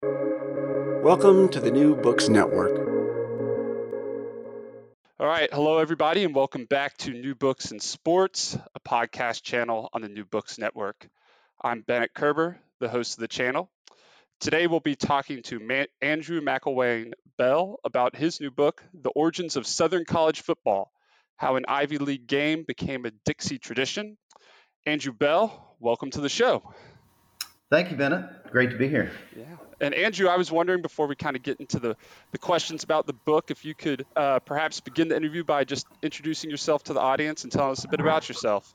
Welcome to the New Books Network. All right. Hello, everybody, and welcome back to New Books in Sports, a podcast channel on the New Books Network. I'm Bennett Kerber, the host of the channel. Today, we'll be talking to Ma- Andrew McIlwaine Bell about his new book, The Origins of Southern College Football How an Ivy League Game Became a Dixie Tradition. Andrew Bell, welcome to the show. Thank you, Bennett. Great to be here. Yeah. And Andrew, I was wondering before we kind of get into the, the questions about the book, if you could uh, perhaps begin the interview by just introducing yourself to the audience and telling us a bit about yourself.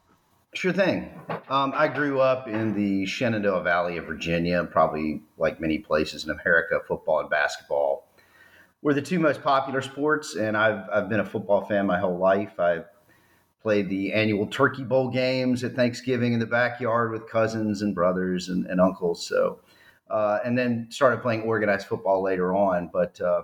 Sure thing. Um, I grew up in the Shenandoah Valley of Virginia, probably like many places in America, football and basketball were the two most popular sports, and I've, I've been a football fan my whole life. I've played the annual Turkey Bowl games at Thanksgiving in the backyard with cousins and brothers and, and uncles. So, uh, and then started playing organized football later on. But uh,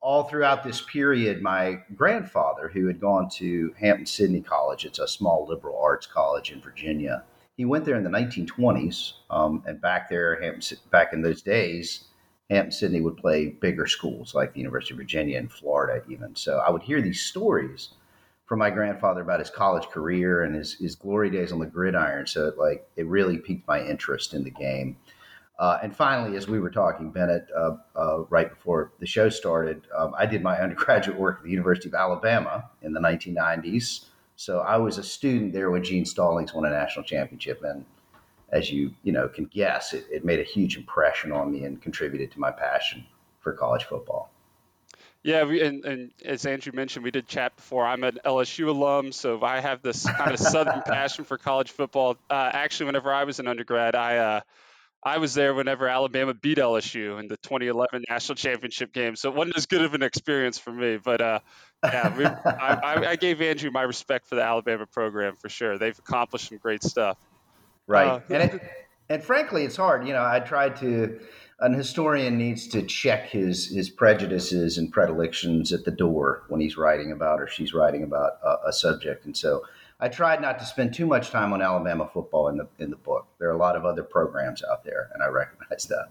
all throughout this period, my grandfather, who had gone to Hampden-Sydney College, it's a small liberal arts college in Virginia, he went there in the 1920s. Um, and back there, Hampden, back in those days, Hampden-Sydney would play bigger schools like the University of Virginia and Florida, even. So I would hear these stories from my grandfather about his college career and his, his glory days on the gridiron. So it, like it really piqued my interest in the game. Uh, and finally, as we were talking, Bennett, uh, uh, right before the show started, um, I did my undergraduate work at the University of Alabama in the 1990s. So I was a student there when Gene Stallings won a national championship, and as you you know can guess, it, it made a huge impression on me and contributed to my passion for college football. Yeah, we, and, and as Andrew mentioned, we did chat before. I'm an LSU alum, so I have this kind of southern passion for college football. Uh, actually, whenever I was an undergrad, I uh, I was there whenever Alabama beat LSU in the 2011 national championship game. So it wasn't as good of an experience for me, but uh, yeah, we, I, I, gave Andrew my respect for the Alabama program for sure. They've accomplished some great stuff. Right, uh, and it, and frankly, it's hard. You know, I tried to an historian needs to check his his prejudices and predilections at the door when he's writing about or she's writing about a, a, subject. And so I tried not to spend too much time on Alabama football in the in the book. There are a lot of other programs out there, and I recognize that.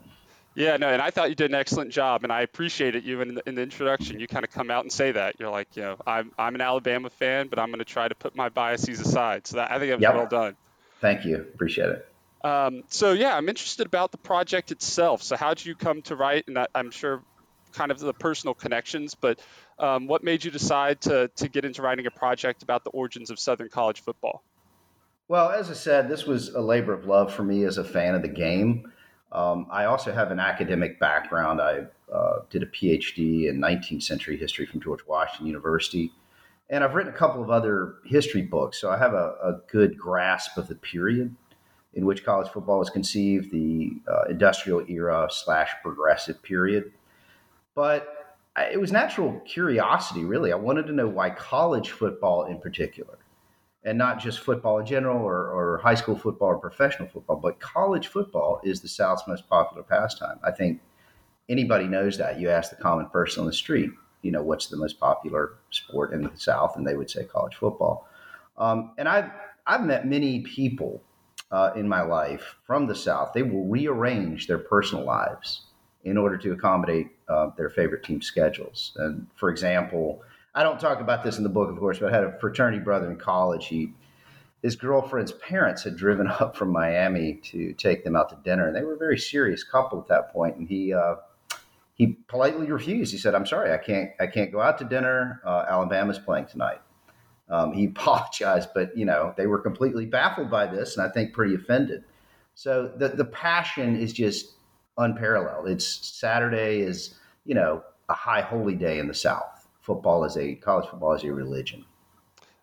Yeah, no, and I thought you did an excellent job, and I appreciated you in the, in the introduction. You kind of come out and say that you're like, you know, I'm I'm an Alabama fan, but I'm going to try to put my biases aside. So that, I think it was yep. well done. Thank you, appreciate it. Um, so yeah, I'm interested about the project itself. So how did you come to write? And I'm sure kind of the personal connections, but um, what made you decide to to get into writing a project about the origins of Southern college football? Well, as I said, this was a labor of love for me as a fan of the game. Um, I also have an academic background. I uh, did a PhD in 19th century history from George Washington University. And I've written a couple of other history books, so I have a, a good grasp of the period in which college football was conceived, the uh, industrial era slash progressive period. But I, it was natural curiosity, really. I wanted to know why college football in particular, and not just football in general or, or high school football or professional football, but college football is the South's most popular pastime. I think anybody knows that. You ask the common person on the street, you know, what's the most popular sport in the South, and they would say college football. Um, and I've I've met many people uh, in my life from the South, they will rearrange their personal lives in order to accommodate uh, their favorite team schedules. And for example, I don't talk about this in the book, of course, but I had a fraternity brother in college. He, his girlfriend's parents had driven up from Miami to take them out to dinner, and they were a very serious couple at that point. And he uh, he politely refused. He said, "I'm sorry, I can't I can't go out to dinner. Uh, Alabama's playing tonight." Um, he apologized, but you know they were completely baffled by this, and I think pretty offended. So the the passion is just unparalleled. It's Saturday is you know a high holy day in the South. Football is a college football is a religion.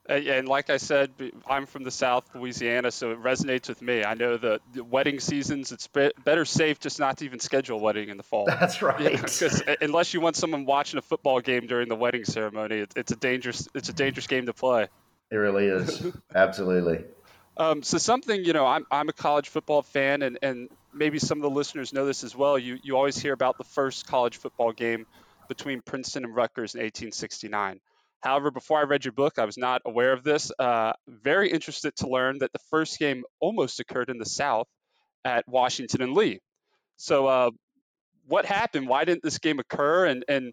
And like I said, I'm from the South, Louisiana, so it resonates with me. I know the, the wedding seasons, it's be- better safe just not to even schedule a wedding in the fall. That's right. Because yeah, unless you want someone watching a football game during the wedding ceremony, it, it's a dangerous it's a dangerous game to play. It really is. Absolutely. Um, so something, you know, I'm, I'm a college football fan, and, and maybe some of the listeners know this as well. You, you always hear about the first college football game between Princeton and Rutgers in 1869. However, before I read your book, I was not aware of this. Uh, very interested to learn that the first game almost occurred in the South at Washington and Lee. So, uh, what happened? Why didn't this game occur? And, and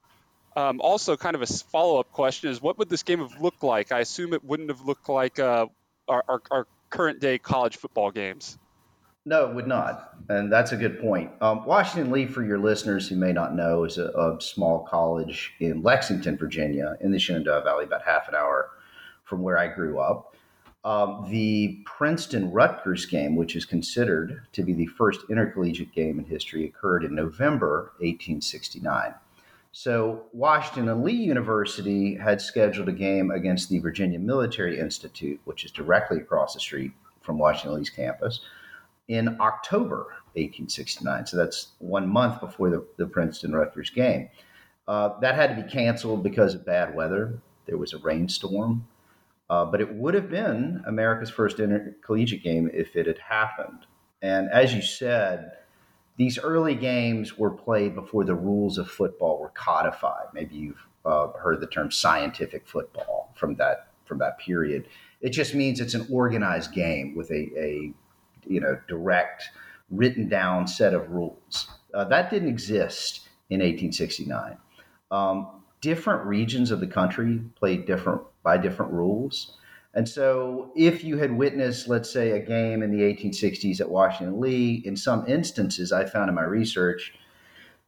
um, also, kind of a follow up question is what would this game have looked like? I assume it wouldn't have looked like uh, our, our, our current day college football games. No, it would not. And that's a good point. Um, Washington Lee, for your listeners who may not know, is a, a, small college in Lexington, Virginia, in the Shenandoah Valley, about half an hour from where I grew up. Um, the Princeton Rutgers game, which is considered to be the first intercollegiate game in history, occurred in November 1869. So, Washington and Lee University had scheduled a game against the Virginia Military Institute, which is directly across the street from Washington Lee's campus in October 1869. So that's one month before the, the Princeton Rutgers game. Uh, that had to be canceled because of bad weather. There was a rainstorm. Uh, but it would have been America's first intercollegiate game if it had happened. And as you said, these early games were played before the rules of football were codified. Maybe you've uh, heard the term scientific football from that from that period. It just means it's an organized game with a, a you know direct written down set of rules. Uh, that didn't exist in 1869. Um, different regions of the country played different by different rules. And so, if you had witnessed, let's say, a game in the 1860s at Washington Lee, in some instances, I found in my research,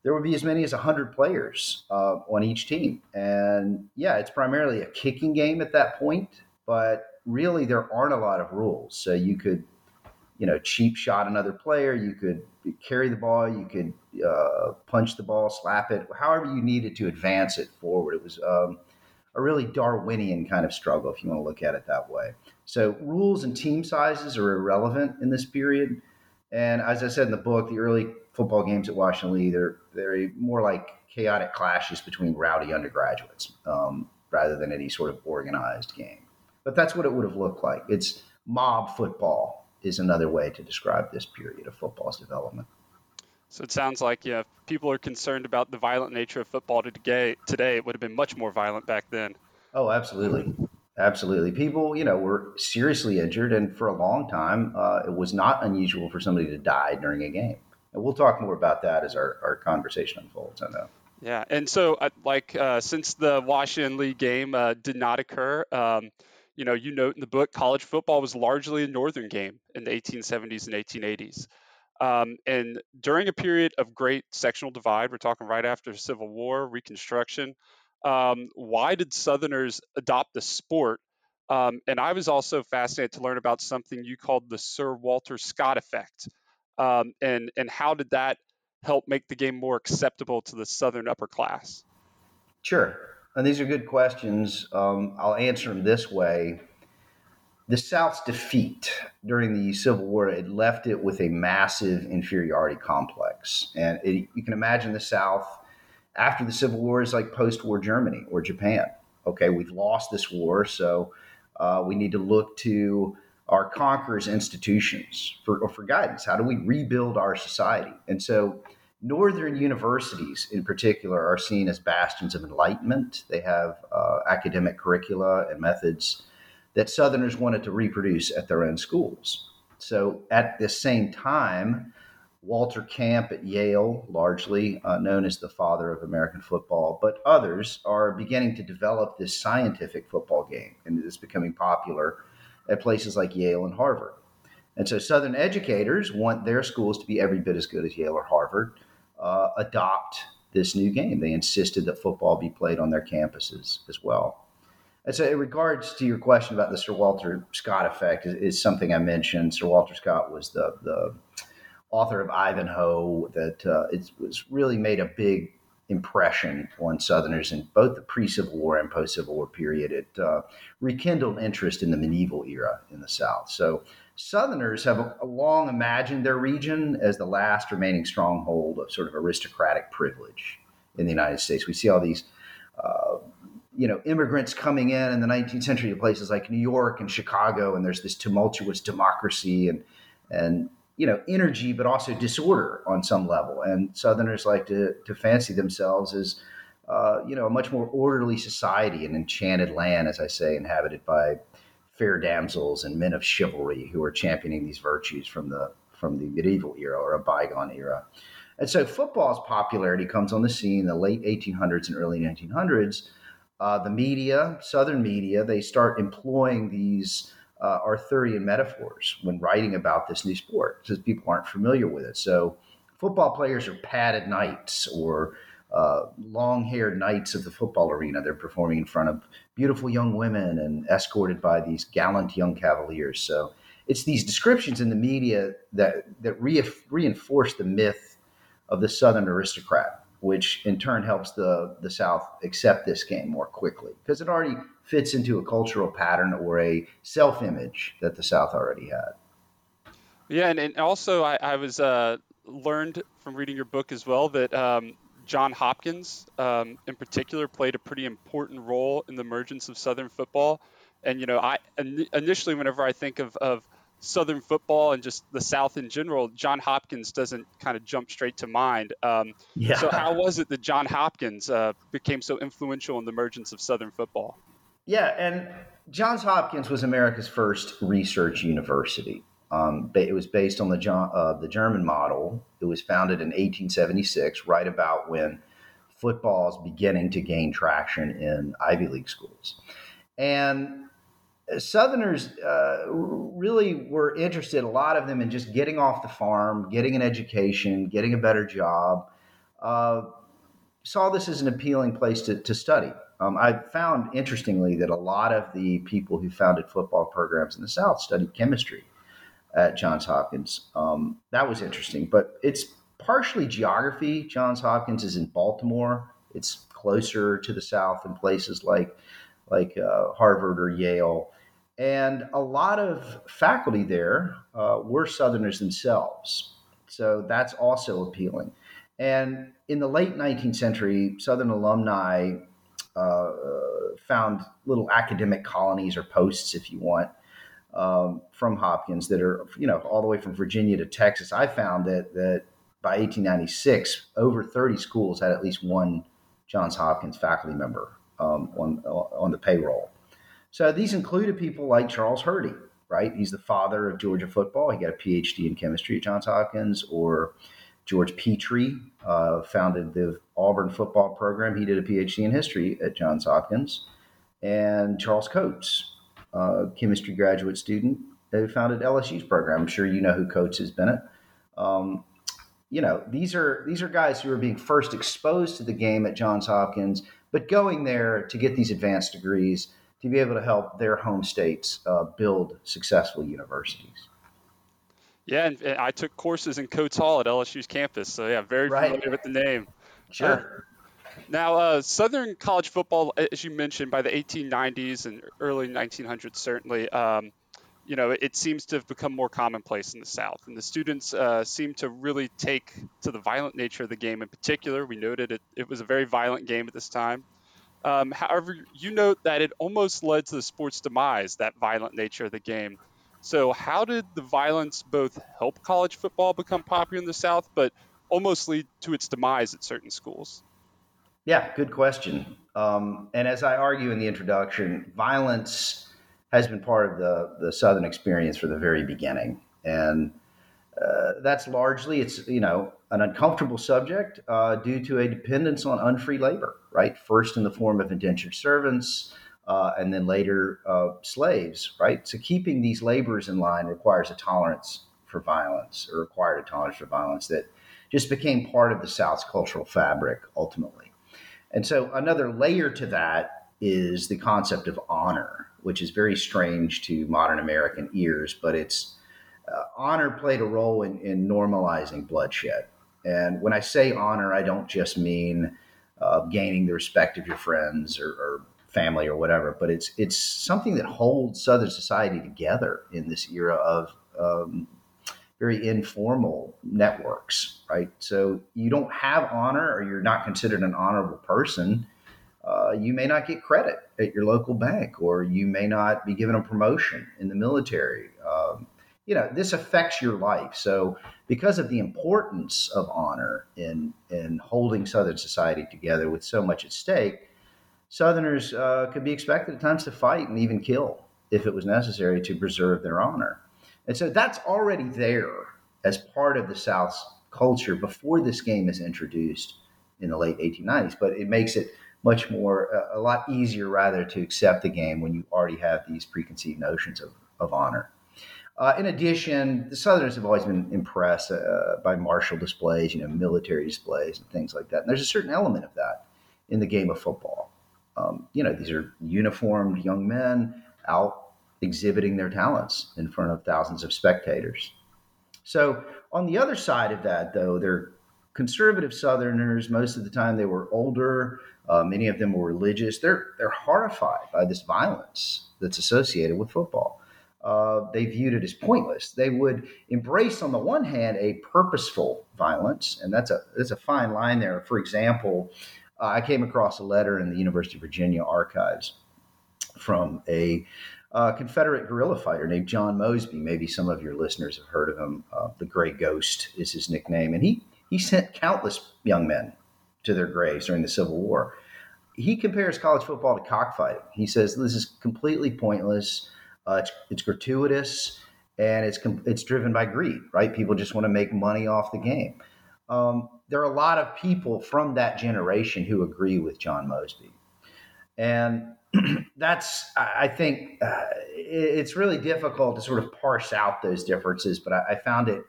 there would be as many as 100 players uh, on each team. And yeah, it's primarily a kicking game at that point, but really there aren't a lot of rules. So you could you know, cheap shot another player. You could carry the ball. You could uh, punch the ball, slap it, however you needed to advance it forward. It was um, a really Darwinian kind of struggle, if you want to look at it that way. So rules and team sizes are irrelevant in this period. And as I said in the book, the early football games at Washington Lee, they're they're more like chaotic clashes between rowdy undergraduates um, rather than any sort of organized game. But that's what it would have looked like. It's mob football is another way to describe this period of football's development. So it sounds like yeah, people are concerned about the violent nature of football today. Today, it would have been much more violent back then. Oh, absolutely, absolutely. People, you know, were seriously injured, and for a long time, uh, it was not unusual for somebody to die during a game. And we'll talk more about that as our, our conversation unfolds. I know. Yeah, and so uh, like uh, since the Washington Lee game uh, did not occur, um, you know, you note in the book, college football was largely a northern game in the 1870s and 1880s. Um, and during a period of great sectional divide, we're talking right after Civil War, Reconstruction, um, why did Southerners adopt the sport? Um, and I was also fascinated to learn about something you called the Sir Walter Scott effect. Um, and, and how did that help make the game more acceptable to the Southern upper class? Sure. And these are good questions. Um, I'll answer them this way. The South's defeat during the Civil War it left it with a massive inferiority complex, and it, you can imagine the South after the Civil War is like post-war Germany or Japan. Okay, we've lost this war, so uh, we need to look to our conquerors' institutions for for guidance. How do we rebuild our society? And so Northern universities, in particular, are seen as bastions of enlightenment. They have uh, academic curricula and methods that Southerners wanted to reproduce at their own schools. So, at the same time, Walter Camp at Yale, largely uh, known as the father of American football, but others are beginning to develop this scientific football game, and it is becoming popular at places like Yale and Harvard. And so, Southern educators want their schools to be every bit as good as Yale or Harvard uh, adopt this new game. They insisted that football be played on their campuses as well. And so, in regards to your question about the Sir Walter Scott effect, is, is something I mentioned. Sir Walter Scott was the the author of Ivanhoe that uh, it was really made a big impression on Southerners in both the pre-Civil War and post-Civil War period. It uh, rekindled interest in the medieval era in the South. So Southerners have long imagined their region as the last remaining stronghold of sort of aristocratic privilege in the United States. We see all these, uh, you know, immigrants coming in in the 19th century to places like New York and Chicago, and there's this tumultuous democracy and and you know energy, but also disorder on some level. And Southerners like to to fancy themselves as uh, you know a much more orderly society, an enchanted land, as I say, inhabited by fair damsels and men of chivalry who are championing these virtues from the from the medieval era or a bygone era. And so football's popularity comes on the scene in the late 1800s and early 1900s. Uh, the media, Southern media, they start employing these uh, Arthurian metaphors when writing about this new sport because people aren't familiar with it. So football players are padded knights or uh, long haired knights of the football arena. They're performing in front of beautiful young women and escorted by these gallant young cavaliers. So it's these descriptions in the media that, that re- reinforce the myth of the Southern aristocrat, which in turn helps the, the South accept this game more quickly because it already fits into a cultural pattern or a self image that the South already had. Yeah, and, and also I, I was uh, learned from reading your book as well that um, John Hopkins, um, in particular, played a pretty important role in the emergence of Southern football. And you know, I initially, whenever I think of, of Southern football and just the South in general, John Hopkins doesn't kind of jump straight to mind. Um, yeah. So, how was it that John Hopkins uh, became so influential in the emergence of Southern football? Yeah, and Johns Hopkins was America's first research university. Um, it was based on the, uh, the German model. It was founded in 1876, right about when football is beginning to gain traction in Ivy League schools. And Southerners uh, really were interested, a lot of them, in just getting off the farm, getting an education, getting a better job. Uh, saw this as an appealing place to, to study. Um, I found, interestingly, that a lot of the people who founded football programs in the South studied chemistry at Johns Hopkins. Um, that was interesting, but it's partially geography. Johns Hopkins is in Baltimore. It's closer to the South than places like like uh, Harvard or Yale. And a lot of faculty there uh, were Southerners themselves. So that's also appealing. And in the late 19th century, Southern alumni uh, found little academic colonies or posts, if you want, um, from Hopkins that are, you know, all the way from Virginia to Texas. I found that that by 1896, over 30 schools had at least one Johns Hopkins faculty member um, on on the payroll. So these included people like Charles Herty, right? He's the father of Georgia football. He got a PhD in chemistry at Johns Hopkins, or George Petrie uh, founded the Auburn football program. He did a PhD in history at Johns Hopkins, and Charles Coates, chemistry graduate student who founded LSU's program. I'm sure you know who Coates is, Bennett. Um, you know, these are these are guys who are being first exposed to the game at Johns Hopkins, but going there to get these advanced degrees to be able to help their home states uh, build successful universities. Yeah, and, and, I took courses in Coates Hall at LSU's campus, so yeah, very right. familiar with the name. Sure. Uh, now, uh, Southern college football, as you mentioned, by the 1890s and early 1900s, certainly, um, you know, it, seems to have become more commonplace in the South, and the students uh, seem to really take to the violent nature of the game. In particular, we noted it, it was a very violent game at this time. Um, however, you note that it almost led to the sport's demise, that violent nature of the game. So, how did the violence both help college football become popular in the South, but almost lead to its demise at certain schools? Yeah, good question. Um, and as I argue in the introduction, violence has been part of the, the Southern experience from the very beginning. And uh, that's largely, it's, you know, an uncomfortable subject uh, due to a dependence on unfree labor, right? First in the form of indentured servants, uh, and then later uh, slaves, right? So keeping these laborers in line requires a tolerance for violence, or required a tolerance for violence that just became part of the South's cultural fabric ultimately. And so another layer to that is the concept of honor, which is very strange to modern American ears, but it's uh, honor played a role in, in normalizing bloodshed. And when I say honor, I don't just mean uh, gaining the respect of your friends or, or family or whatever. But it's it's something that holds Southern society together in this era of um, very informal networks, right? So you don't have honor, or you're not considered an honorable person. Uh, you may not get credit at your local bank, or you may not be given a promotion in the military. Um, you know, this affects your life. So, because of the importance of honor in in holding Southern society together with so much at stake, Southerners uh, could be expected at times to fight and even kill if it was necessary to preserve their honor. And so that's already there as part of the South's culture before this game is introduced in the late 1890s. But it makes it much more, a lot easier rather to accept the game when you already have these preconceived notions of, of honor. Uh, in addition, the Southerners have always been impressed uh, by martial displays, you know, military displays and things like that. And there's a certain element of that in the game of football. Um, you know, these are uniformed young men out exhibiting their talents in front of thousands of spectators. So, on the other side of that, though, they're conservative Southerners. Most of the time, they were older. Uh, many of them were religious. They're they're horrified by this violence that's associated with football. Uh, they viewed it as pointless. They would embrace, on the one hand, a purposeful violence, and that's a that's a fine line there. For example, uh, I came across a letter in the University of Virginia archives from a uh, Confederate guerrilla fighter named John Mosby. Maybe some of your listeners have heard of him. Uh, the Gray Ghost is his nickname, and he he sent countless young men to their graves during the Civil War. He compares college football to cockfighting. He says this is completely pointless. Uh, it's, it's gratuitous, and it's it's driven by greed. Right? People just want to make money off the game. Um, there are a lot of people from that generation who agree with John Mosby, and that's I think uh, it's really difficult to sort of parse out those differences, but I, I found it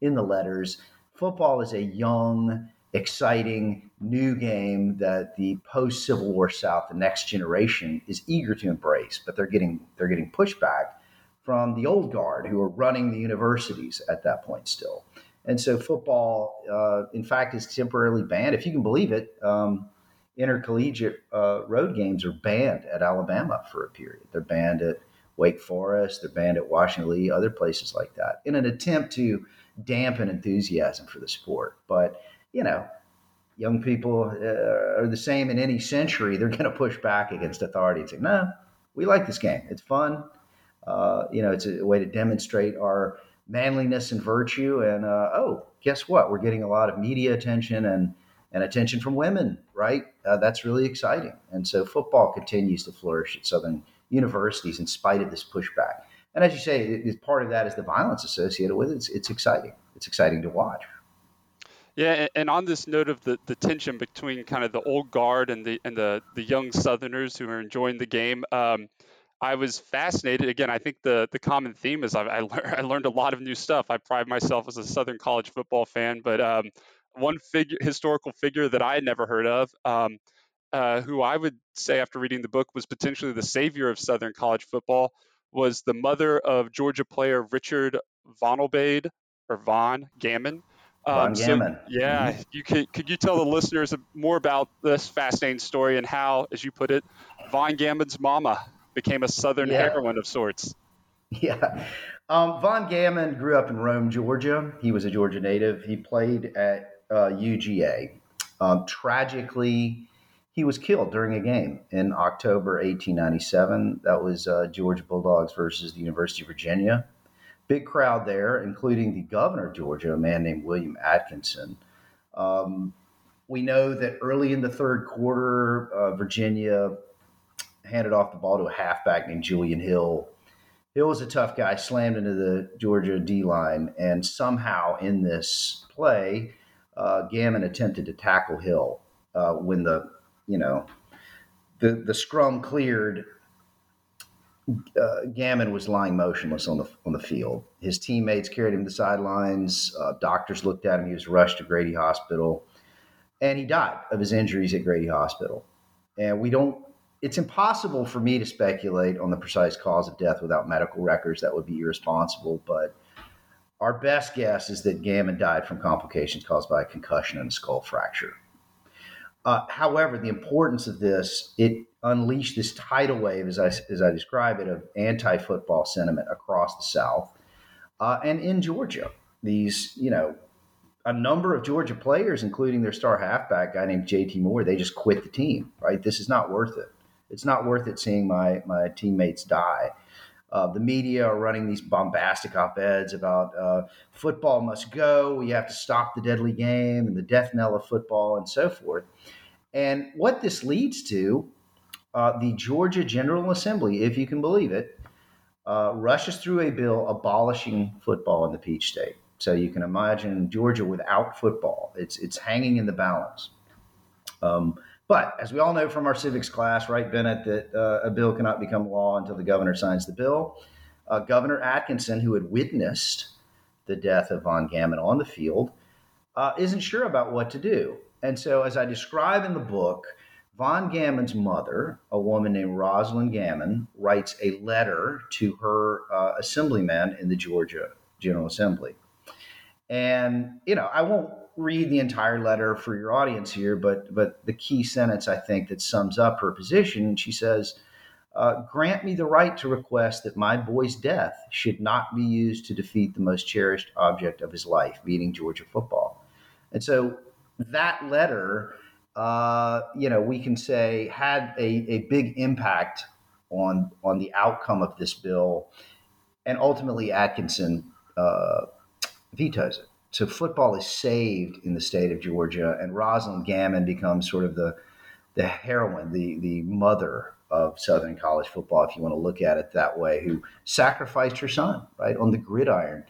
in the letters. Football is a young, exciting new game that the post Civil War South, the next generation, is eager to embrace, but they're getting they're getting pushback from the old guard who are running the universities at that point still. And so football, uh, in fact, is temporarily banned, if you can believe it. Um, intercollegiate uh, road games are banned at Alabama for a period. They're banned at Wake Forest, they're banned at Washington Lee, other places like that, in an attempt to dampen enthusiasm for the sport. But, you know, young people uh, are the same in any century. They're going to push back against authority and say, no, we like this game. It's fun. Uh, you know, it's a way to demonstrate our manliness and virtue. And, uh, oh, guess what? We're getting a lot of media attention and and attention from women, right? Uh, that's really exciting. And so football continues to flourish at Southern universities in spite of this pushback. And as you say, it, part of that is the violence associated with it. It's, it's exciting. It's exciting to watch. Yeah, and on this note of the, the tension between kind of the old guard and the and the the young Southerners who are enjoying the game, um, I was fascinated. Again, I think the the common theme is I, I, learned, I learned a lot of new stuff. I pride myself as a Southern college football fan, but um, one figure, historical figure that I had never heard of, um, uh, who I would say after reading the book was potentially the savior of Southern college football, was the mother of Georgia player Richard Von Albade or Von Gammon. Um, Von Gammon. So, yeah, mm-hmm. you could could you tell the listeners more about this fascinating story and how, as you put it, Von Gammon's mama became a Southern yeah. heroine of sorts. Yeah. Um, Von Gammon grew up in Rome, Georgia. He was a Georgia native. He played at uh, UGA. Um, tragically, he was killed during a game in October 1897. That was uh, Georgia Bulldogs versus the University of Virginia. Big crowd there, including the governor of Georgia, a man named William Atkinson. Um, we know that early in the third quarter, uh, Virginia handed off the ball to a halfback named Julian Hill. Hill was a tough guy, slammed into the Georgia D line, and somehow in this play, uh, Gammon attempted to tackle Hill uh, when the you know the the scrum cleared. Uh, Gammon was lying motionless on the on the field. His teammates carried him to the sidelines. Uh, doctors looked at him. He was rushed to Grady Hospital, and he died of his injuries at Grady Hospital. And we don't. It's impossible for me to speculate on the precise cause of death without medical records. That would be irresponsible. But our best guess is that Gammon died from complications caused by a concussion and a skull fracture. Uh, however, the importance of this, it unleashed this tidal wave, as I, as I describe it, of anti football sentiment across the South uh, and in Georgia. These, you know, a number of Georgia players, including their star halfback guy named JT Moore, they just quit the team, right? This is not worth it. It's not worth it seeing my, my teammates die. Uh, the media are running these bombastic op eds about uh, football must go, we have to stop the deadly game and the death knell of football and so forth. And what this leads to, uh, the Georgia General Assembly, if you can believe it, uh, rushes through a bill abolishing football in the Peach State. So you can imagine Georgia without football. It's, it's hanging in the balance. Um, but as we all know from our civics class, right, Bennett, that uh, a bill cannot become law until the governor signs the bill. Uh, governor Atkinson, who had witnessed the death of Von Gammon on the field, uh, isn't sure about what to do. And so, as I describe in the book, Von Gammon's mother, a woman named Rosalind Gammon, writes a letter to her uh, assemblyman in the Georgia General Assembly. And, you know, I won't read the entire letter for your audience here, but but the key sentence I think that sums up her position. She says, uh, "Grant me the right to request that my boy's death should not be used to defeat the most cherished object of his life, beating Georgia football." And so that letter, uh, you know, we can say had a, a big impact on on the outcome of this bill, and ultimately Atkinson uh, vetoes it so football is saved in the state of Georgia, and Rosalind Gammon becomes sort of the the heroine, the the mother of Southern college football, if you want to look at it that way, who sacrificed her son right on the gridiron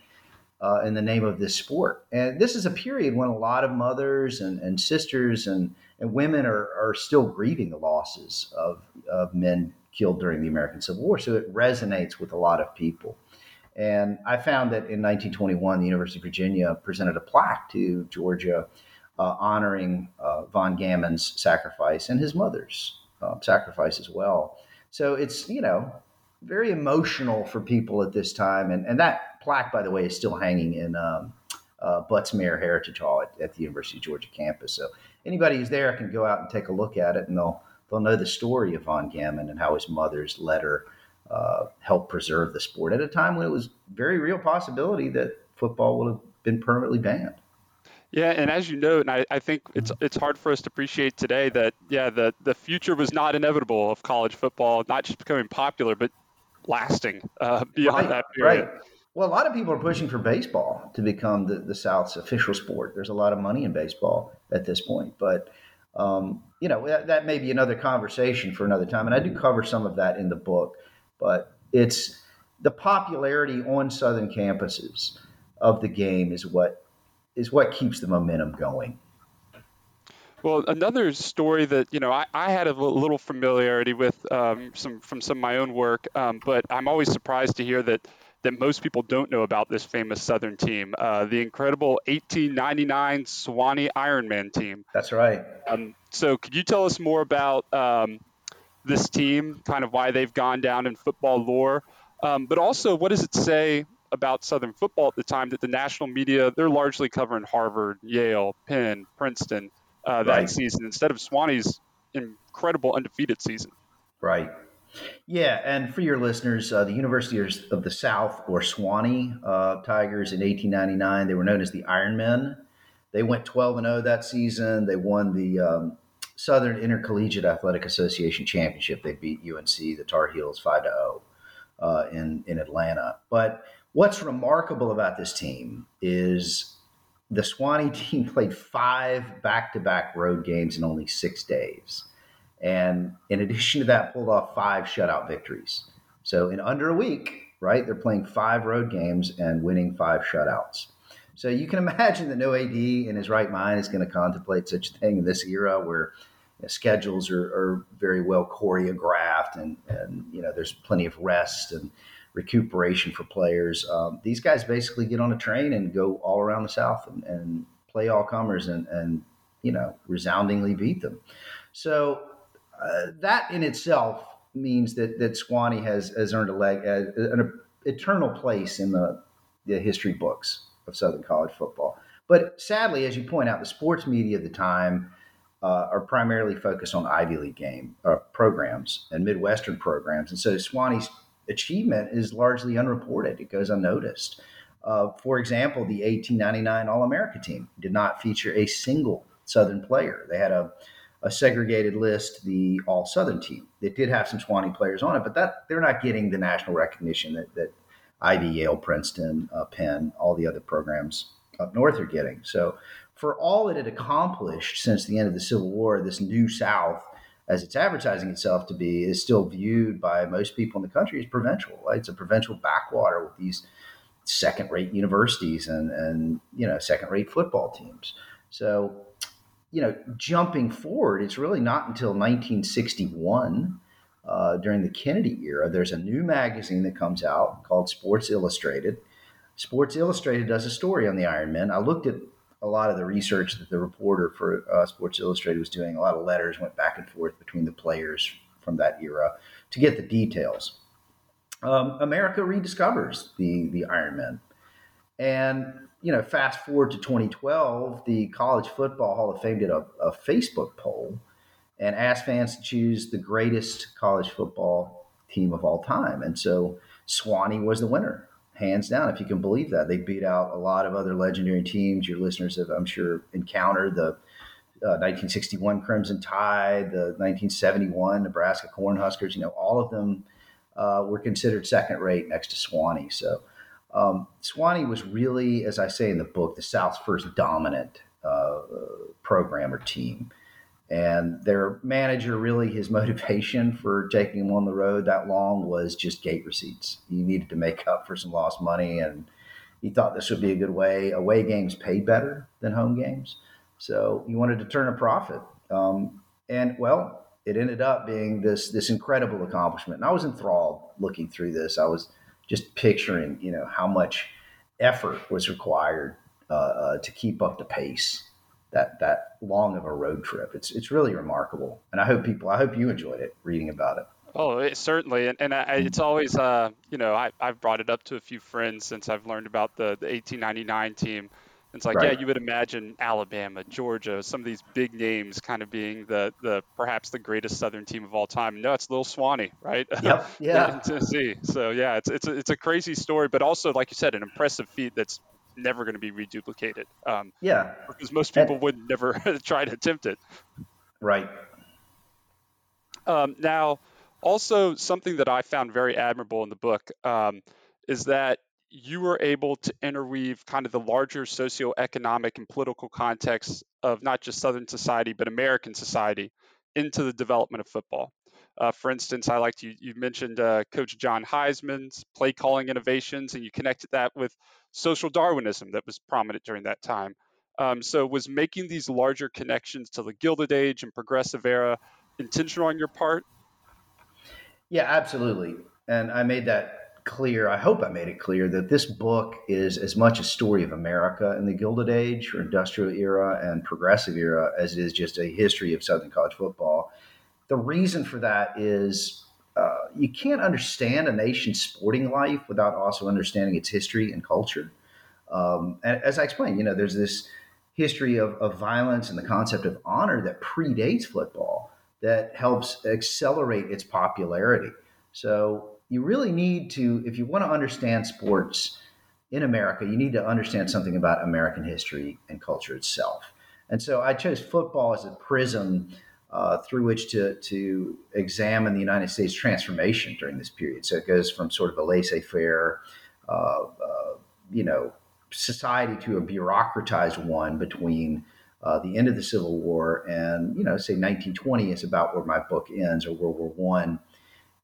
uh, in the name of this sport. And this is a period when a lot of mothers and, and sisters and, and women are, are still grieving the losses of, of men killed during the American Civil War. So it resonates with a lot of people. And I found that in 1921, the University of Virginia presented a plaque to Georgia uh, honoring uh, von Gammon's sacrifice and his mother's uh, sacrifice as well. So it's, you know, very emotional for people at this time. And, and that plaque, by the way, is still hanging in um, uh, Butts-Mehre Heritage Hall at, at, the University of Georgia campus. So anybody who's there can go out and take a look at it and they'll, they'll know the story of von Gammon and how his mother's letter uh, help preserve the sport at a time when it was very real possibility that football would have been permanently banned. Yeah, and as you note, and I, I think it's it's hard for us to appreciate today that yeah, the the future was not inevitable of college football, not just becoming popular, but lasting uh, beyond right, that period. Right. Well, a lot of people are pushing for baseball to become the, the South's official sport. There's a lot of money in baseball at this point, but um, you know that, that may be another conversation for another time. And I do cover some of that in the book but it's the popularity on southern campuses of the game is what is what keeps the momentum going. Well, another story that you know I, I had a little familiarity with um, some from some of my own work, um, but I'm always surprised to hear that that most people don't know about this famous Southern team, uh, the incredible 1899 Sewanee Ironman team. That's right. Um, so, could you tell us more about um, this team, kind of why they've gone down in football lore. Um, but also, what does it say about Southern football at the time that the national media, they're largely covering Harvard, Yale, Penn, Princeton uh, that right. season instead of Sewanee's incredible undefeated season? Right. Yeah, and for your listeners, uh, the University of the South, or Sewanee uh, Tigers in 1899, they were known as the Ironmen. They went 12 and 0 that season. They won the um, Southern Intercollegiate Athletic Association championship. They beat UNC, the Tar Heels, five to zero uh, in in Atlanta. But what's remarkable about this team is the Sewanee team played five back-to-back road games in only six days, and in addition to that, pulled off five shutout victories. So in under a week, right, they're playing five road games and winning five shutouts. So you can imagine that no AD in his right mind is going to contemplate such a thing in this era where you know, schedules are, are, very well choreographed and, and, you know, there's plenty of rest and recuperation for players. Um, these guys basically get on a train and go all around the South and, and play all comers and, and, you know, resoundingly beat them. So uh, that in itself means that, that Sewanee has, has earned a leg, uh, an eternal place in the, the history books of Southern college football. But sadly, as you point out, the sports media at the time uh, are primarily focused on Ivy League game uh, programs and Midwestern programs, and so Sewanee's achievement is largely unreported. It goes unnoticed. Uh, for example, the 1899 All America team did not feature a single Southern player. They had a, a segregated list, the All Southern team. It did have some Sewanee players on it, but that they're not getting the national recognition that, that Ivy, Yale, Princeton, uh, Penn, all the other programs up north are getting. So, for all it had accomplished since the end of the Civil War, this new South, as it's advertising itself to be, is still viewed by most people in the country as provincial. Right? It's a provincial backwater with these second-rate universities and and you know second-rate football teams. So, you know, jumping forward, it's really not until 1961 uh, during the Kennedy era. There's a new magazine that comes out called Sports Illustrated. Sports Illustrated does a story on the Ironmen. I looked at a lot of the research that the reporter for uh, Sports Illustrated was doing. A lot of letters went back and forth between the players from that era to get the details. Um, America rediscovers the the Ironmen, and you know, fast forward to 2012, the College Football Hall of Fame did a, a Facebook poll and asked fans to choose the greatest college football team of all time, and so Sewanee was the winner hands down, if you can believe that. They beat out a lot of other legendary teams. Your listeners have, I'm sure, encountered the uh, 1961 Crimson Tide, the 1971 Nebraska Cornhuskers. You know, all of them uh, were considered second rate next to Sewanee. So um, Sewanee was really, as I say in the book, the South's first dominant uh, program or team and their manager really his motivation for taking him on the road that long was just gate receipts. He needed to make up for some lost money and he thought this would be a good way. Away games paid better than home games. So he wanted to turn a profit. Um, and well it ended up being this this incredible accomplishment. And i was enthralled looking through this. I was just picturing you know how much effort was required uh, uh, to keep up the pace that that long of a road trip. It's it's really remarkable, and I hope people, I hope you enjoyed it reading about it. Oh, it, certainly, and, and I, it's always, uh, you know, I, I've brought it up to a few friends since I've learned about the, the 1899 team. It's like, right. yeah, you would imagine Alabama, Georgia, some of these big names kind of being the, the perhaps the greatest Southern team of all time. No, it's Little Sewanee, right? Yep. Yeah. in Tennessee. So yeah, it's it's a, it's a crazy story, but also, like you said, an impressive feat that's never going to be reduplicated. Um, yeah, because most people and, would never try to attempt it. Right. Um, now, also something that I found very admirable in the book um, is that you were able to interweave kind of the larger socioeconomic and political context of not just Southern society but American society into the development of football. Uh, for instance, I liked you. You mentioned uh, Coach John Heisman's play calling innovations, and you connected that with social Darwinism that was prominent during that time. Um, so, was making these larger connections to the Gilded Age and Progressive era intentional on your part? Yeah, absolutely. And I made that clear. I hope I made it clear that this book is as much a story of America in the Gilded Age or Industrial era and Progressive era as it is just a history of Southern college football the reason for that is you can't understand a nation's sporting life without also understanding its history and culture. Um, and as I explained, you know, there's this history of, of violence and the concept of honor that predates football that helps accelerate its popularity. So you really need to, if you want to understand sports in America, you need to understand something about American history and culture itself. And so I chose football as a prism uh, through which to, to examine the United States transformation during this period. So it goes from sort of a laissez faire, uh, uh, you know, society to a bureaucratized one between uh, the end of the Civil War and, you know, say 1920 is about where my book ends or World War One.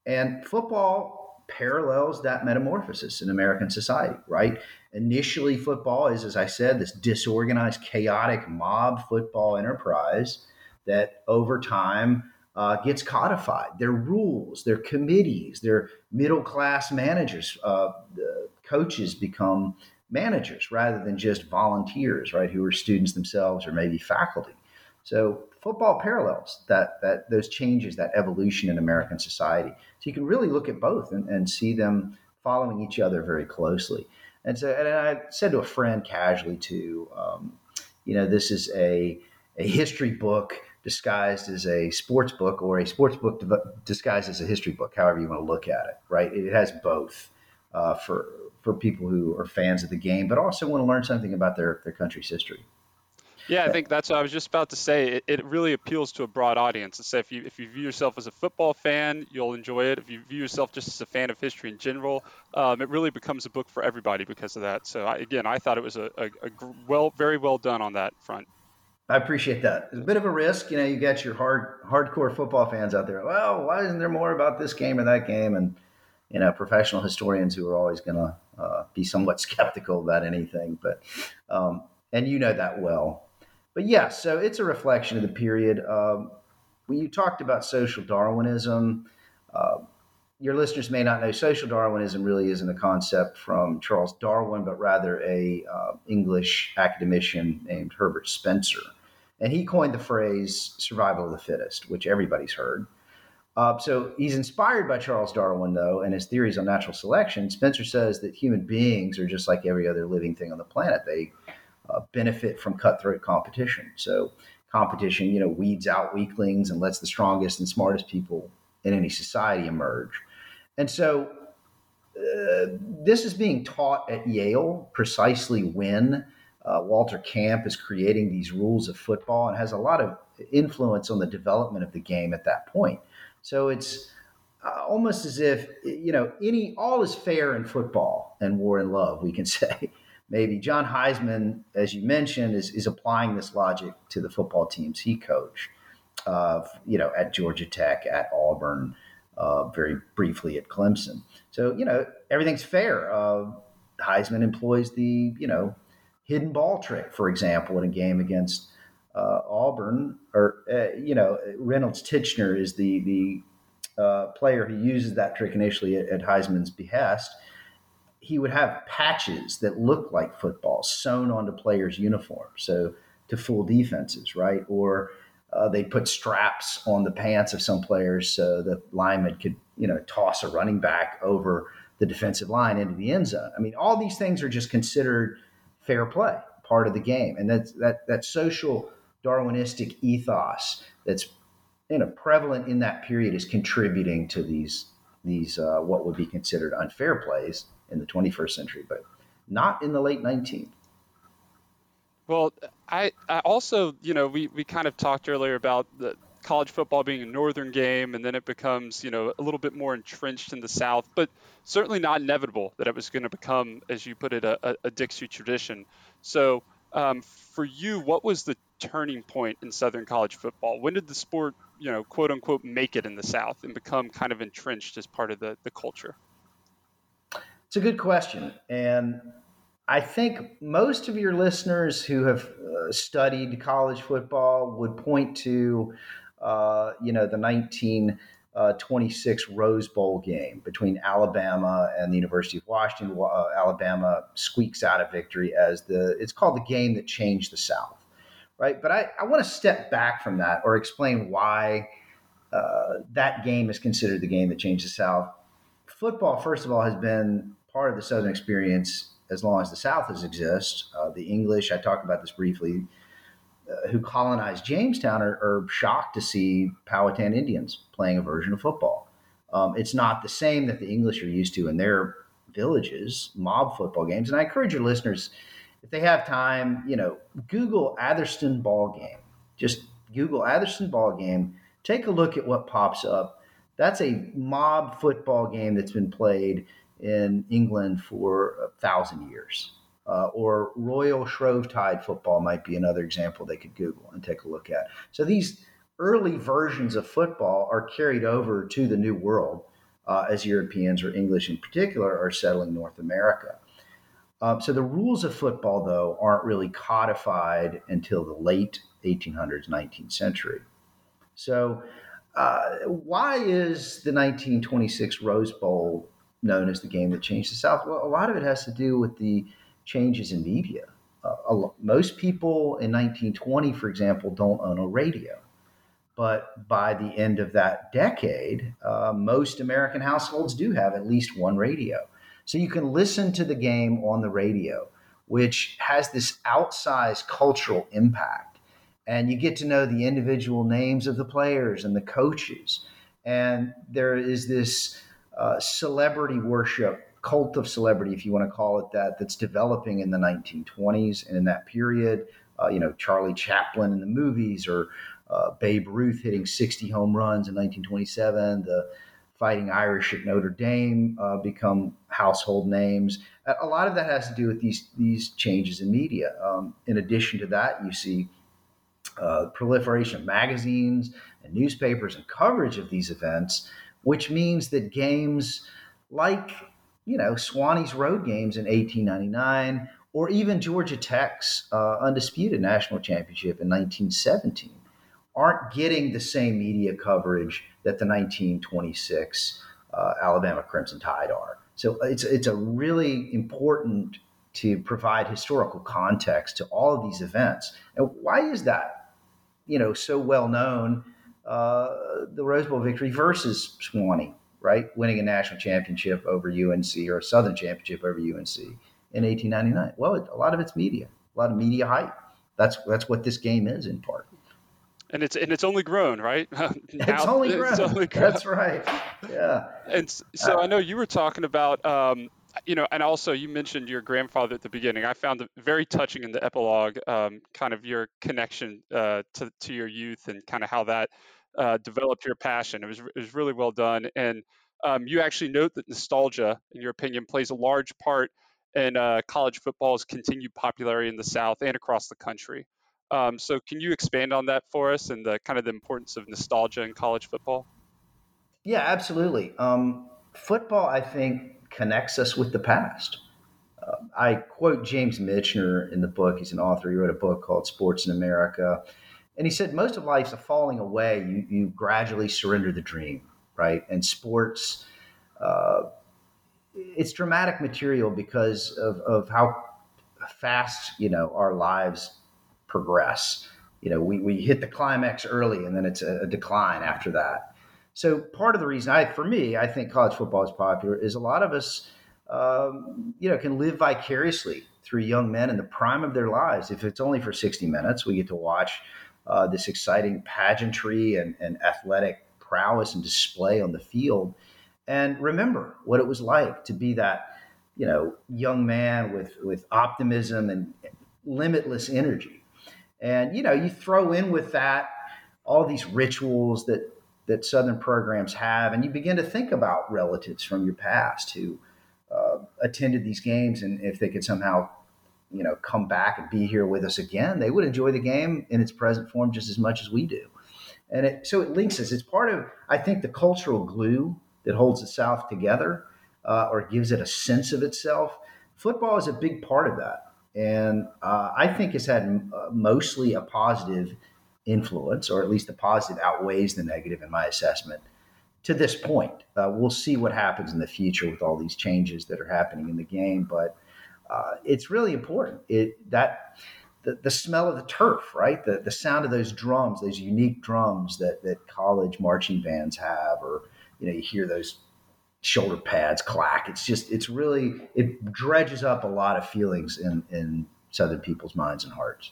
And football parallels that metamorphosis in American society, right? Initially, football is, as I said, this disorganized, chaotic mob football enterprise that over time uh, gets codified. Their rules, their committees, their middle class managers, uh, the coaches become managers rather than just volunteers, right? Who are students themselves or maybe faculty. So football parallels that that those changes, that evolution in American society. So you can really look at both and, and see them following each other very closely. And so, and I said to a friend casually too, um, you know, this is a a history book disguised as a sports book or a sports book disguised as a history book, however you want to look at it, right? It has both uh, for for people who are fans of the game, but also want to learn something about their their country's history. Yeah, I think that's what I was just about to say. It, it really appeals to a broad audience. So if you if you view yourself as a football fan, you'll enjoy it. If you view yourself just as a fan of history in general, um, it really becomes a book for everybody because of that. So I, again, I thought it was a, a, a well, very well done on that front. I appreciate that. It's a bit of a risk, you know. You got your hard hardcore football fans out there. Well, why isn't there more about this game or that game? And you know, professional historians who are always going to uh, be somewhat skeptical about anything. But um, and you know that well. But yeah, so it's a reflection of the period. Um, when you talked about social Darwinism, uh, your listeners may not know social Darwinism really isn't a concept from Charles Darwin, but rather a uh, English academician named Herbert Spencer, and he coined the phrase "survival of the fittest," which everybody's heard. Uh, so he's inspired by Charles Darwin, though, and his theories on natural selection. Spencer says that human beings are just like every other living thing on the planet. They uh, benefit from cutthroat competition. So competition, you know, weeds out weaklings and lets the strongest and smartest people in any society emerge. And so uh, this is being taught at Yale precisely when uh, Walter Camp is creating these rules of football and has a lot of influence on the development of the game at that point. So it's uh, almost as if you know any all is fair in football and war and love. We can say maybe John Heisman, as you mentioned, is, is applying this logic to the football teams he coached, uh, you know, at Georgia Tech, at Auburn, uh, very briefly at Clemson. So, you know, everything's fair. Uh, Heisman employs the, you know, hidden ball trick, for example, in a game against uh, Auburn, or, uh, you know, Reynolds Tichenor is the, the uh, player who uses that trick initially at, at Heisman's behest he would have patches that looked like footballs sewn onto players' uniforms, so to fool defenses, right? Or uh, they put straps on the pants of some players so the lineman could, you know, toss a running back over the defensive line into the end zone. I mean, all these things are just considered fair play, part of the game, and that's that that social Darwinistic ethos that's you know prevalent in that period is contributing to these these uh, what would be considered unfair plays in the 21st century, but not in the late 19th. Well, I, I also, you know, we, we kind of talked earlier about the college football being a northern game, and then it becomes, you know, a little bit more entrenched in the South, but certainly not inevitable that it was going to become, as you put it, a, a Dixie tradition. So, um, for you, what was the turning point in Southern college football? When did the sport, you know, quote unquote, make it in the South and become kind of entrenched as part of the, the culture? It's a good question. And I think most of your listeners who have uh, studied college football would point to, uh, you know, the 1926 uh, Rose Bowl game between Alabama and the University of Washington. Uh, Alabama squeaks out a victory as the, it's called the game that changed the South, right? But I, I want to step back from that or explain why uh, that game is considered the game that changed the South. Football, first of all, has been part of the Southern experience as long as the South has existed. Uh, the English, I talked about this briefly, who colonized Jamestown are, are, shocked to see Powhatan Indians playing a version of football. Um, it's not the same that the English are used to in their villages, mob football games. And I encourage your listeners, if they have time, you know, Google Atherstone ball game. Just Google Atherstone ball game. Take a look at what pops up. That's a mob football game that's been played in England for a thousand years. Uh, or Royal Shrovetide football might be another example they could Google and take a look at. So these early versions of football are carried over to the New World uh, as Europeans or English in particular are settling North America. Um, so the rules of football, though, aren't really codified until the late 1800s, 19th century. So, uh, why is the 1926 Rose Bowl known as the game that changed the South? Well, a lot of it has to do with the changes in media. Uh, most people in 1920, for example, don't own a radio. But by the end of that decade, uh, most American households do have at least one radio. So you can listen to the game on the radio, which has this outsized cultural impact. and you get to know the individual names of the players and the coaches. And there is this uh, celebrity worship, cult of celebrity, if you want to call it that, that's developing in the 1920s and in that period. Uh, you know, Charlie Chaplin in the movies or uh, Babe Ruth hitting 60 home runs in 1927, the Fighting Irish at Notre Dame uh, become household names. A lot of that has to do with these these changes in media. Um, in addition to that, you see uh, proliferation of magazines and newspapers and coverage of these events, which means that games like you know Sewanee's road games in 1899 or even Georgia Tech's uh, undisputed national championship in 1917 aren't getting the same media coverage that the 1926 uh, Alabama Crimson Tide are. So it's it's a really important to provide historical context to all of these events. And why is that? You know, so well known. Uh, the Rose Bowl victory versus Swanee, right, winning a national championship over UNC or a Southern championship over UNC in 1899. Well, it, a lot of it's media, a lot of media hype. That's that's what this game is in part and it's and it's only grown, right? now, it's, only grown. it's only grown. That's right. Yeah. And so uh, I know you were talking about, um, you know, and also you mentioned your grandfather at the beginning. I found it very touching in the epilogue, um, kind of your connection uh, to to your youth and kind of how that uh, developed your passion. It was it was really well done, and um, you actually note that nostalgia, in your opinion, plays a large part in uh, college football's continued popularity in the South and across the country. Um, so can you expand on that for us and the kind of the importance of nostalgia in college football? Yeah, absolutely. Um, football, I think, connects us with the past. Uh, I quote James Michener in the book. He's an author. He wrote a book called Sports in America. And he said, most of life's a falling away. You, you gradually surrender the dream, right? And sports, uh, it's dramatic material because of, of how fast, you know, our lives progress. You know, we, we hit the climax early and then it's a, a decline after that. So part of the reason I, for me, I think college football is popular is a lot of us, um, you know, can live vicariously through young men in the prime of their lives. If it's only for 60 minutes, we get to watch uh, this exciting pageantry and, and athletic prowess and display on the field. And remember what it was like to be that, you know, young man with, with optimism and limitless energy. And you know, you throw in with that all these rituals that that Southern programs have, and you begin to think about relatives from your past who uh, attended these games, and if they could somehow, you know, come back and be here with us again, they would enjoy the game in its present form just as much as we do. And it, so it links us. It's part of, I think, the cultural glue that holds the South together, uh, or gives it a sense of itself. Football is a big part of that and uh, I think it's had uh, mostly a positive influence, or at least the positive outweighs the negative in my assessment to this point. Uh, we'll see what happens in the future with all these changes that are happening in the game, but uh, it's really important. It that the, the smell of the turf, right? The the sound of those drums, those unique drums that that college marching bands have, or you know, you hear those shoulder pads clack. It's just it's really it dredges up a lot of feelings in in Southern people's minds and hearts.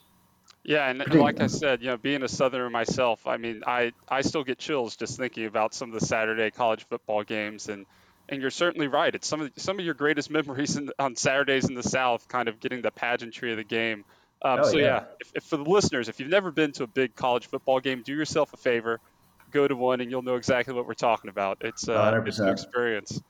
Yeah, and like I said, you know, being a Southerner myself, I mean, I I still get chills just thinking about some of the Saturday college football games, and and you're certainly right. It's some of some of your greatest memories in, on Saturdays in the South, kind of getting the pageantry of the game. Um, oh, so yeah, yeah if, if for the listeners, if you've never been to a big college football game, do yourself a favor go to one and you'll know exactly what we're talking about. It's, uh, it's an experience.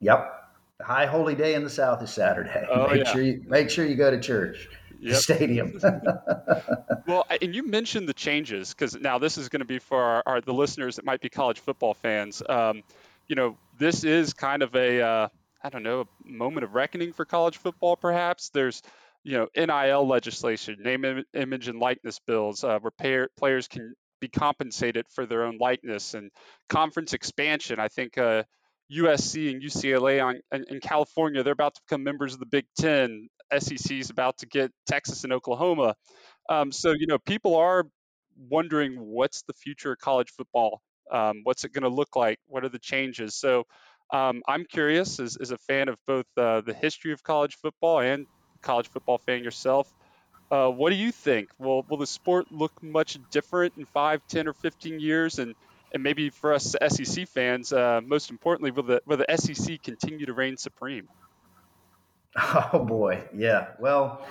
Yep. The high holy day in the South is Saturday. Oh, make yeah. sure you make sure you go to church. Yep. Stadium. well, and you mentioned the changes because now this is going to be for our, our, the listeners that might be college football fans. Um, you know, this is kind of a uh, I don't know a moment of reckoning for college football. Perhaps there's you know NIL legislation, name, image, and likeness bills, uh, where players can be compensated for their own likeness and conference expansion. I think uh, USC and UCLA on, California, they're about to become members of the Big Ten. SEC is about to get Texas and Oklahoma. Um, so, you know, people are wondering what's the future of college football? Um, what's it going to look like? What are the changes? So, um, I'm curious, as, as, a fan of both uh, the history of college football and college football fan yourself, Uh, what do you think? Will will the sport look much different in five, ten, or 15 years? And and maybe for us SEC fans, uh, most importantly, will the will the SEC continue to reign supreme? Oh boy, yeah. Well,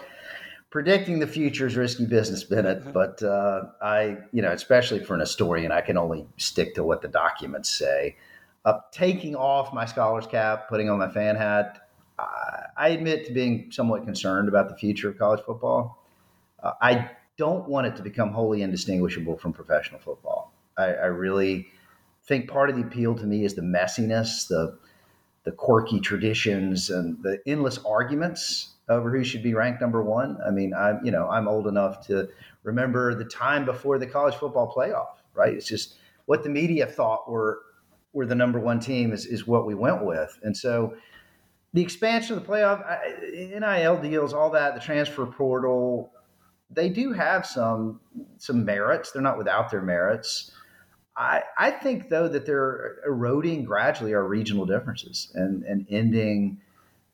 predicting the future is risky business, Bennett. Mm-hmm. But uh, I, you know, especially for an historian, I can only stick to what the documents say. Uh, taking off my scholar's cap, putting on my fan hat, I, I admit to being somewhat concerned about the future of college football. Uh, I don't want it to become wholly indistinguishable from professional football. I, I really think part of the appeal to me is the messiness, the the quirky traditions, and the endless arguments over who should be ranked number one. I mean, I'm you know I'm old enough to remember the time before the college football playoff. Right? It's just what the media thought were were the number one team is is what we went with, and so the expansion of the playoff, NIL deals, all that, the transfer portal, they do have some some merits. They're not without their merits. I, I think though that they're eroding gradually our regional differences and, and ending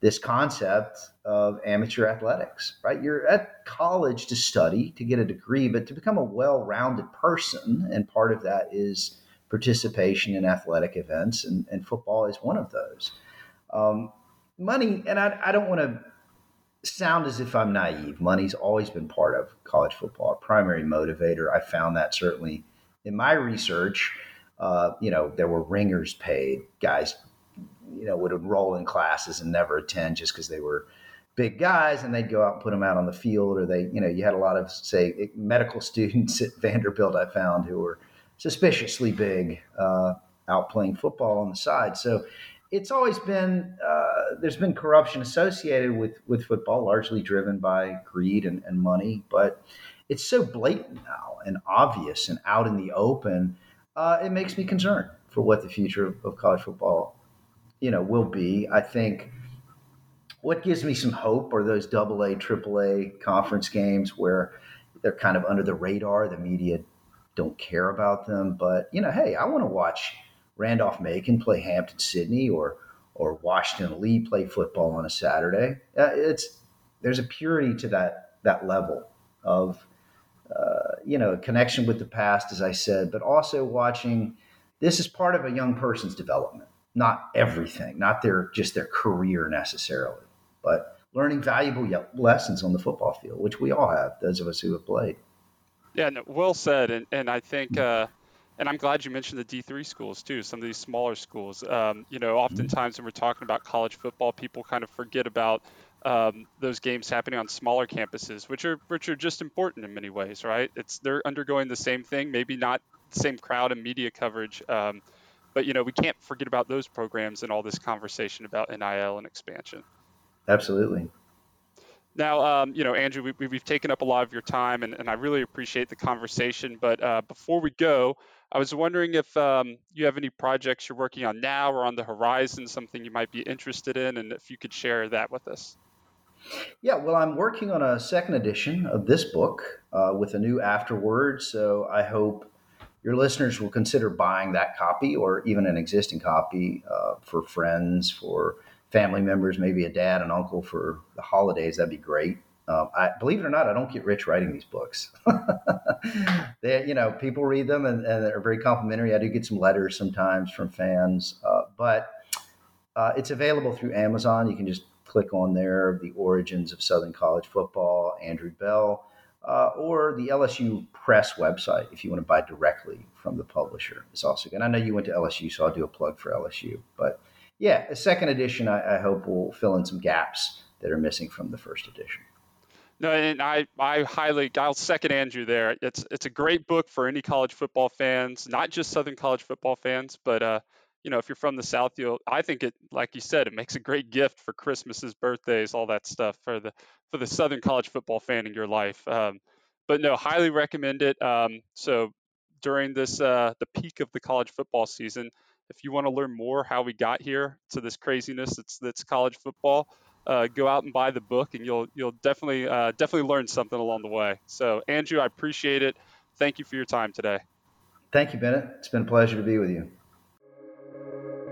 this concept of amateur athletics, right? You're at college to study, to get a degree, but to become a well rounded person. And part of that is participation in athletic events, and, and football is one of those. Um, money, and I, I don't want to sound as if I'm naive. Money's always been part of college football, a primary motivator. I found that certainly in my research. Uh, you know, there were ringers paid. Guys, you know, would enroll in classes and never attend just because they were big guys and they'd go out and put them out on the field or they, you know, you had a lot of, say, medical students at Vanderbilt I found who were suspiciously big uh, out playing football on the side. So it's always been uh, there's been corruption associated with with football, largely driven by greed and, and money. But it's so blatant now and obvious and out in the open. Uh, it makes me concerned for what the future of, of college football, you know, will be. I think what gives me some hope are those double A, triple A conference games where they're kind of under the radar. The media don't care about them, but you know, hey, I want to watch Randolph Macon play Hampden-Sydney or or Washington Lee play football on a Saturday. Uh, it's there's a purity to that that level of uh, you know connection with the past, as I said, but also watching. This is part of a young person's development, not everything, not their just their career necessarily, but learning valuable lessons on the football field, which we all have, those of us who have played. Yeah, no, well said, and and I think. Uh, and I'm glad you mentioned the D3 schools too, some of these smaller schools. Um, you know, oftentimes when we're talking about college football, people kind of forget about um, those games happening on smaller campuses, which are which are just important in many ways, right? It's they're undergoing the same thing, maybe not the same crowd and media coverage, um, but you know we can't forget about those programs and all this conversation about NIL and expansion. Absolutely. Now, um, you know, Andrew, we, have taken up a lot of your time, and, and I really appreciate the conversation. But uh, before we go, I was wondering if um, you have any projects you're working on now or on the horizon, something you might be interested in, and if you could share that with us. Yeah, well, I'm working on a second edition of this book uh, with a new afterword. So I hope your listeners will consider buying that copy or even an existing copy uh, for friends, for family members, maybe a dad, and uncle for the holidays. That'd be great. Um, I believe it or not, I don't get rich writing these books. they, you know, people read them and, and, they're very complimentary. I do get some letters sometimes from fans, uh, but uh, it's available through Amazon. You can just click on there, the origins of Southern College football, Andrew Bell, uh, or the LSU Press website if you want to buy directly from the publisher. It's also good. I know you went to LSU, so I'll do a plug for LSU. But yeah, a second edition, I, I hope will fill in some gaps that are missing from the first edition. No, and I, I highly, I'll second Andrew there. It's it's a great book for any college football fans, not just Southern college football fans, but uh, you know, if you're from the South, you'll. I think it, like you said, it makes a great gift for Christmases, birthdays, all that stuff for the for the Southern college football fan in your life. Um, but no, highly recommend it. Um, so during this uh, the peak of the college football season, if you want to learn more how we got here to this craziness that's that's college football uh, go out and buy the book, and you'll you'll definitely uh, definitely learn something along the way. So, Andrew, I appreciate it. Thank you for your time today. Thank you, Bennett. It's been a pleasure to be with you thank you